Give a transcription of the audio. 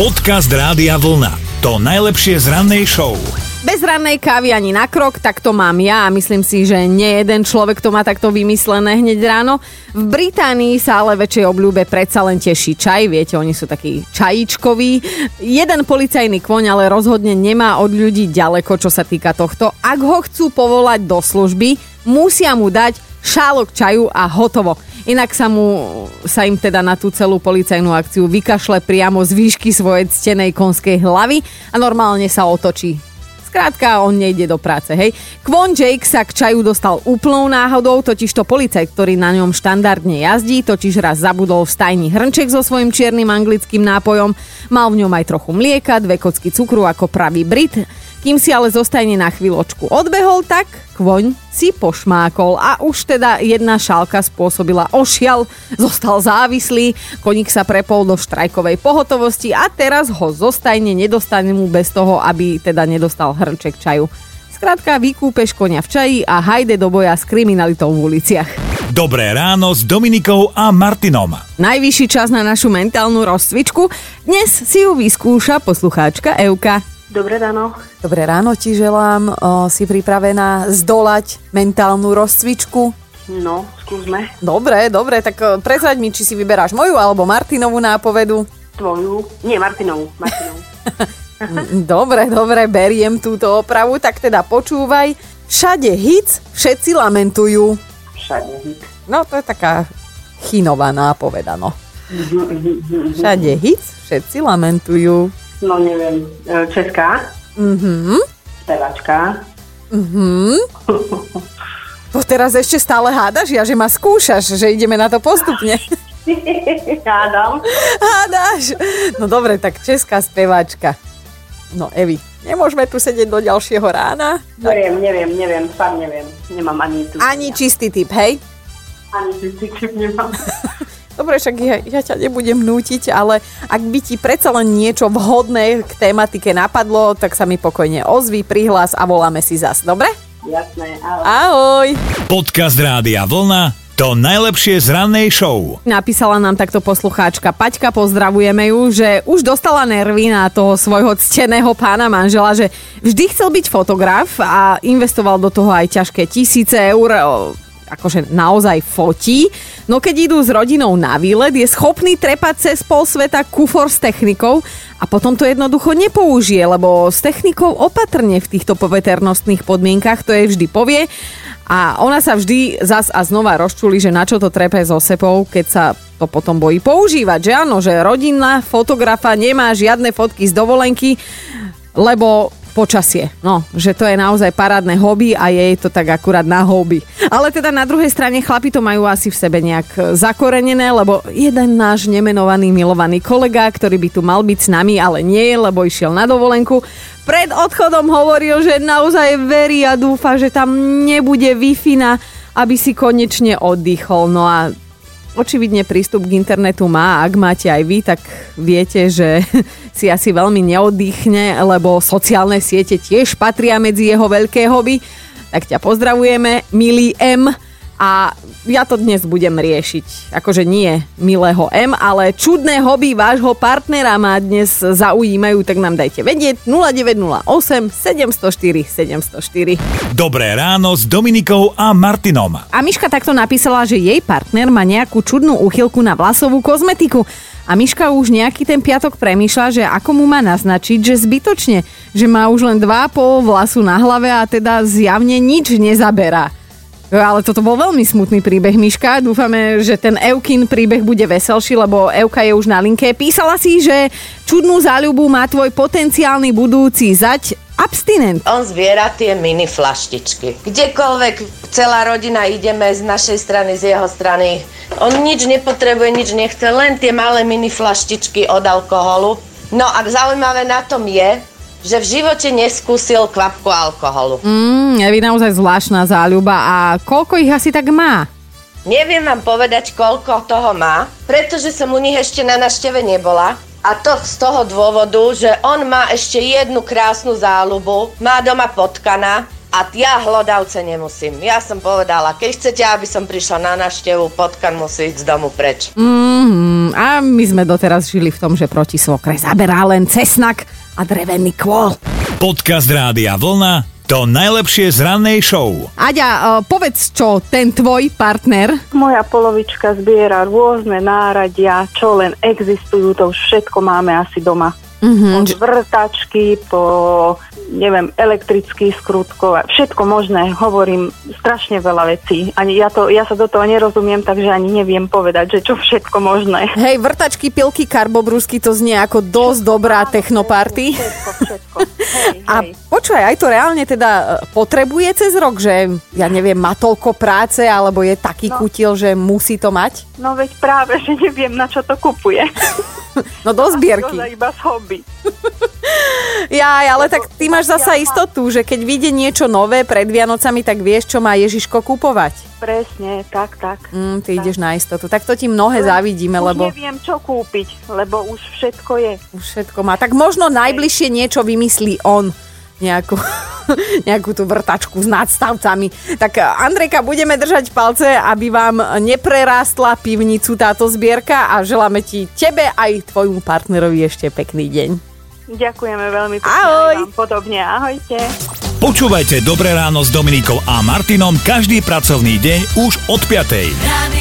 Podcast Rádia Vlna. To najlepšie z rannej show. Bez rannej kávy ani na krok, tak to mám ja a myslím si, že nie jeden človek to má takto vymyslené hneď ráno. V Británii sa ale väčšej obľúbe predsa len teší čaj, viete, oni sú takí čajíčkoví. Jeden policajný kvoň ale rozhodne nemá od ľudí ďaleko, čo sa týka tohto. Ak ho chcú povolať do služby, musia mu dať šálok čaju a hotovo. Inak sa, mu, sa im teda na tú celú policajnú akciu vykašle priamo z výšky svojej ctenej konskej hlavy a normálne sa otočí Skrátka, on nejde do práce, hej. Kvon Jake sa k čaju dostal úplnou náhodou, totiž to policajt, ktorý na ňom štandardne jazdí, totiž raz zabudol v stajni hrnček so svojím čiernym anglickým nápojom, mal v ňom aj trochu mlieka, dve kocky cukru ako pravý Brit kým si ale zostane na chvíľočku odbehol, tak kvoň si pošmákol a už teda jedna šálka spôsobila ošial, zostal závislý, koník sa prepol do štrajkovej pohotovosti a teraz ho zostajne nedostane mu bez toho, aby teda nedostal hrnček čaju. Skrátka, vykúpeš konia v čaji a hajde do boja s kriminalitou v uliciach. Dobré ráno s Dominikou a Martinom. Najvyšší čas na našu mentálnu rozcvičku. Dnes si ju vyskúša poslucháčka Euka. Dobré ráno. Dobré ráno ti želám. O, si pripravená zdolať mentálnu rozcvičku? No, skúsme. Dobre, dobre, tak o, prezraď mi, či si vyberáš moju alebo Martinovú nápovedu. Tvoju. Nie, Martinovú. Martinovú. dobre, dobre, beriem túto opravu, tak teda počúvaj. Všade hic, všetci lamentujú. Všade hic. No, to je taká chinová nápoveda, no. Všade hic, všetci lamentujú. No neviem, e, Česká. Mhm. Spevačka. Mhm. To teraz ešte stále hádaš? Ja, že ma skúšaš, že ideme na to postupne. Hádam. Hádaš? No dobre, tak česká speváčka. No Evi, nemôžeme tu sedieť do ďalšieho rána? Neviem, neviem, neviem, fakt neviem. Nemám ani tu. Ani čistý typ, hej? Ani čistý typ nemám. Dobre, však ja, ja ťa nebudem nútiť, ale ak by ti predsa len niečo vhodné k tematike napadlo, tak sa mi pokojne ozví, prihlas a voláme si zas, dobre? Jasné, ahoj. Ahoj. Podcast Rádia Vlna. To najlepšie z rannej show. Napísala nám takto poslucháčka Paťka, pozdravujeme ju, že už dostala nervy na toho svojho cteného pána manžela, že vždy chcel byť fotograf a investoval do toho aj ťažké tisíce eur akože naozaj fotí. No keď idú s rodinou na výlet, je schopný trepať cez pol sveta kufor s technikou a potom to jednoducho nepoužije, lebo s technikou opatrne v týchto poveternostných podmienkach to je vždy povie. A ona sa vždy zas a znova rozčuli, že na čo to trepe so sepou, keď sa to potom bojí používať. Že áno, že rodinná fotografa nemá žiadne fotky z dovolenky, lebo počasie. No, že to je naozaj parádne hobby a je to tak akurát na hobby. Ale teda na druhej strane chlapi to majú asi v sebe nejak zakorenené, lebo jeden náš nemenovaný milovaný kolega, ktorý by tu mal byť s nami, ale nie, lebo išiel na dovolenku, pred odchodom hovoril, že naozaj verí a dúfa, že tam nebude wi aby si konečne oddychol. No a očividne prístup k internetu má, ak máte aj vy, tak viete, že si asi veľmi neoddychne, lebo sociálne siete tiež patria medzi jeho veľké hobby. Tak ťa pozdravujeme, milý M a ja to dnes budem riešiť. Akože nie milého M, ale čudné hobby vášho partnera ma dnes zaujímajú, tak nám dajte vedieť 0908 704 704. Dobré ráno s Dominikou a Martinom. A Miška takto napísala, že jej partner má nejakú čudnú úchylku na vlasovú kozmetiku. A Miška už nejaký ten piatok premýšľa, že ako mu má naznačiť, že zbytočne, že má už len 2,5 vlasu na hlave a teda zjavne nič nezaberá. Ale toto bol veľmi smutný príbeh, Miška. Dúfame, že ten Eukin príbeh bude veselší, lebo Euka je už na linke. Písala si, že čudnú záľubu má tvoj potenciálny budúci zať abstinent. On zviera tie mini flaštičky. Kdekoľvek celá rodina ideme z našej strany, z jeho strany. On nič nepotrebuje, nič nechce, len tie malé mini flaštičky od alkoholu. No a zaujímavé na tom je, že v živote neskúsil kvapku alkoholu. Mm, je vy naozaj zvláštna záľuba. A koľko ich asi tak má? Neviem vám povedať, koľko toho má, pretože som u nich ešte na našteve nebola. A to z toho dôvodu, že on má ešte jednu krásnu záľubu, má doma potkana, A ja hlodavce nemusím. Ja som povedala, keď chcete, aby som prišla na návštevu, potkan musí ísť z domu preč. Mm, a my sme doteraz žili v tom, že proti svokre zaberá len cesnak a drevený kôl. Podcast Rádia Vlna to najlepšie z rannej show. Aďa, uh, povedz, čo ten tvoj partner Moja polovička zbiera rôzne náradia, čo len existujú, to už všetko máme asi doma. Mm-hmm. Od vrtačky po, neviem, elektrický skrutkov, všetko možné, hovorím strašne veľa vecí. Ani ja, to, ja sa do toho nerozumiem, takže ani neviem povedať, že čo všetko možné. Hej, vrtačky, pilky, karbobrusky, to znie ako dosť dobrá technoparty. Všetko, všetko. Hej, A hej. počúvaj, aj to reálne teda e, potrebuje cez rok, že ja neviem, má toľko práce, alebo je taký No. kutil, že musí to mať? No veď práve, že neviem, na čo to kupuje. No do zbierky. Iba z hobby. Jaj, ale tak ty máš zasa istotu, že keď vyjde niečo nové pred Vianocami, tak vieš, čo má Ježiško kupovať. Presne, tak, tak. Mm, ty ideš na istotu. Tak to ti mnohé závidíme, Už lebo neviem, čo kúpiť, lebo už všetko je. už všetko má. Tak možno najbližšie niečo vymyslí on. Nejakú, nejakú tú vrtačku s nadstavcami. Tak Andrejka, budeme držať palce, aby vám neprerástla pivnicu táto zbierka a želáme ti tebe aj tvojmu partnerovi ešte pekný deň. Ďakujeme veľmi pekne. Ahoj. vám Podobne, ahojte. Počúvajte Dobré ráno s Dominikou a Martinom každý pracovný deň už od 5. Radio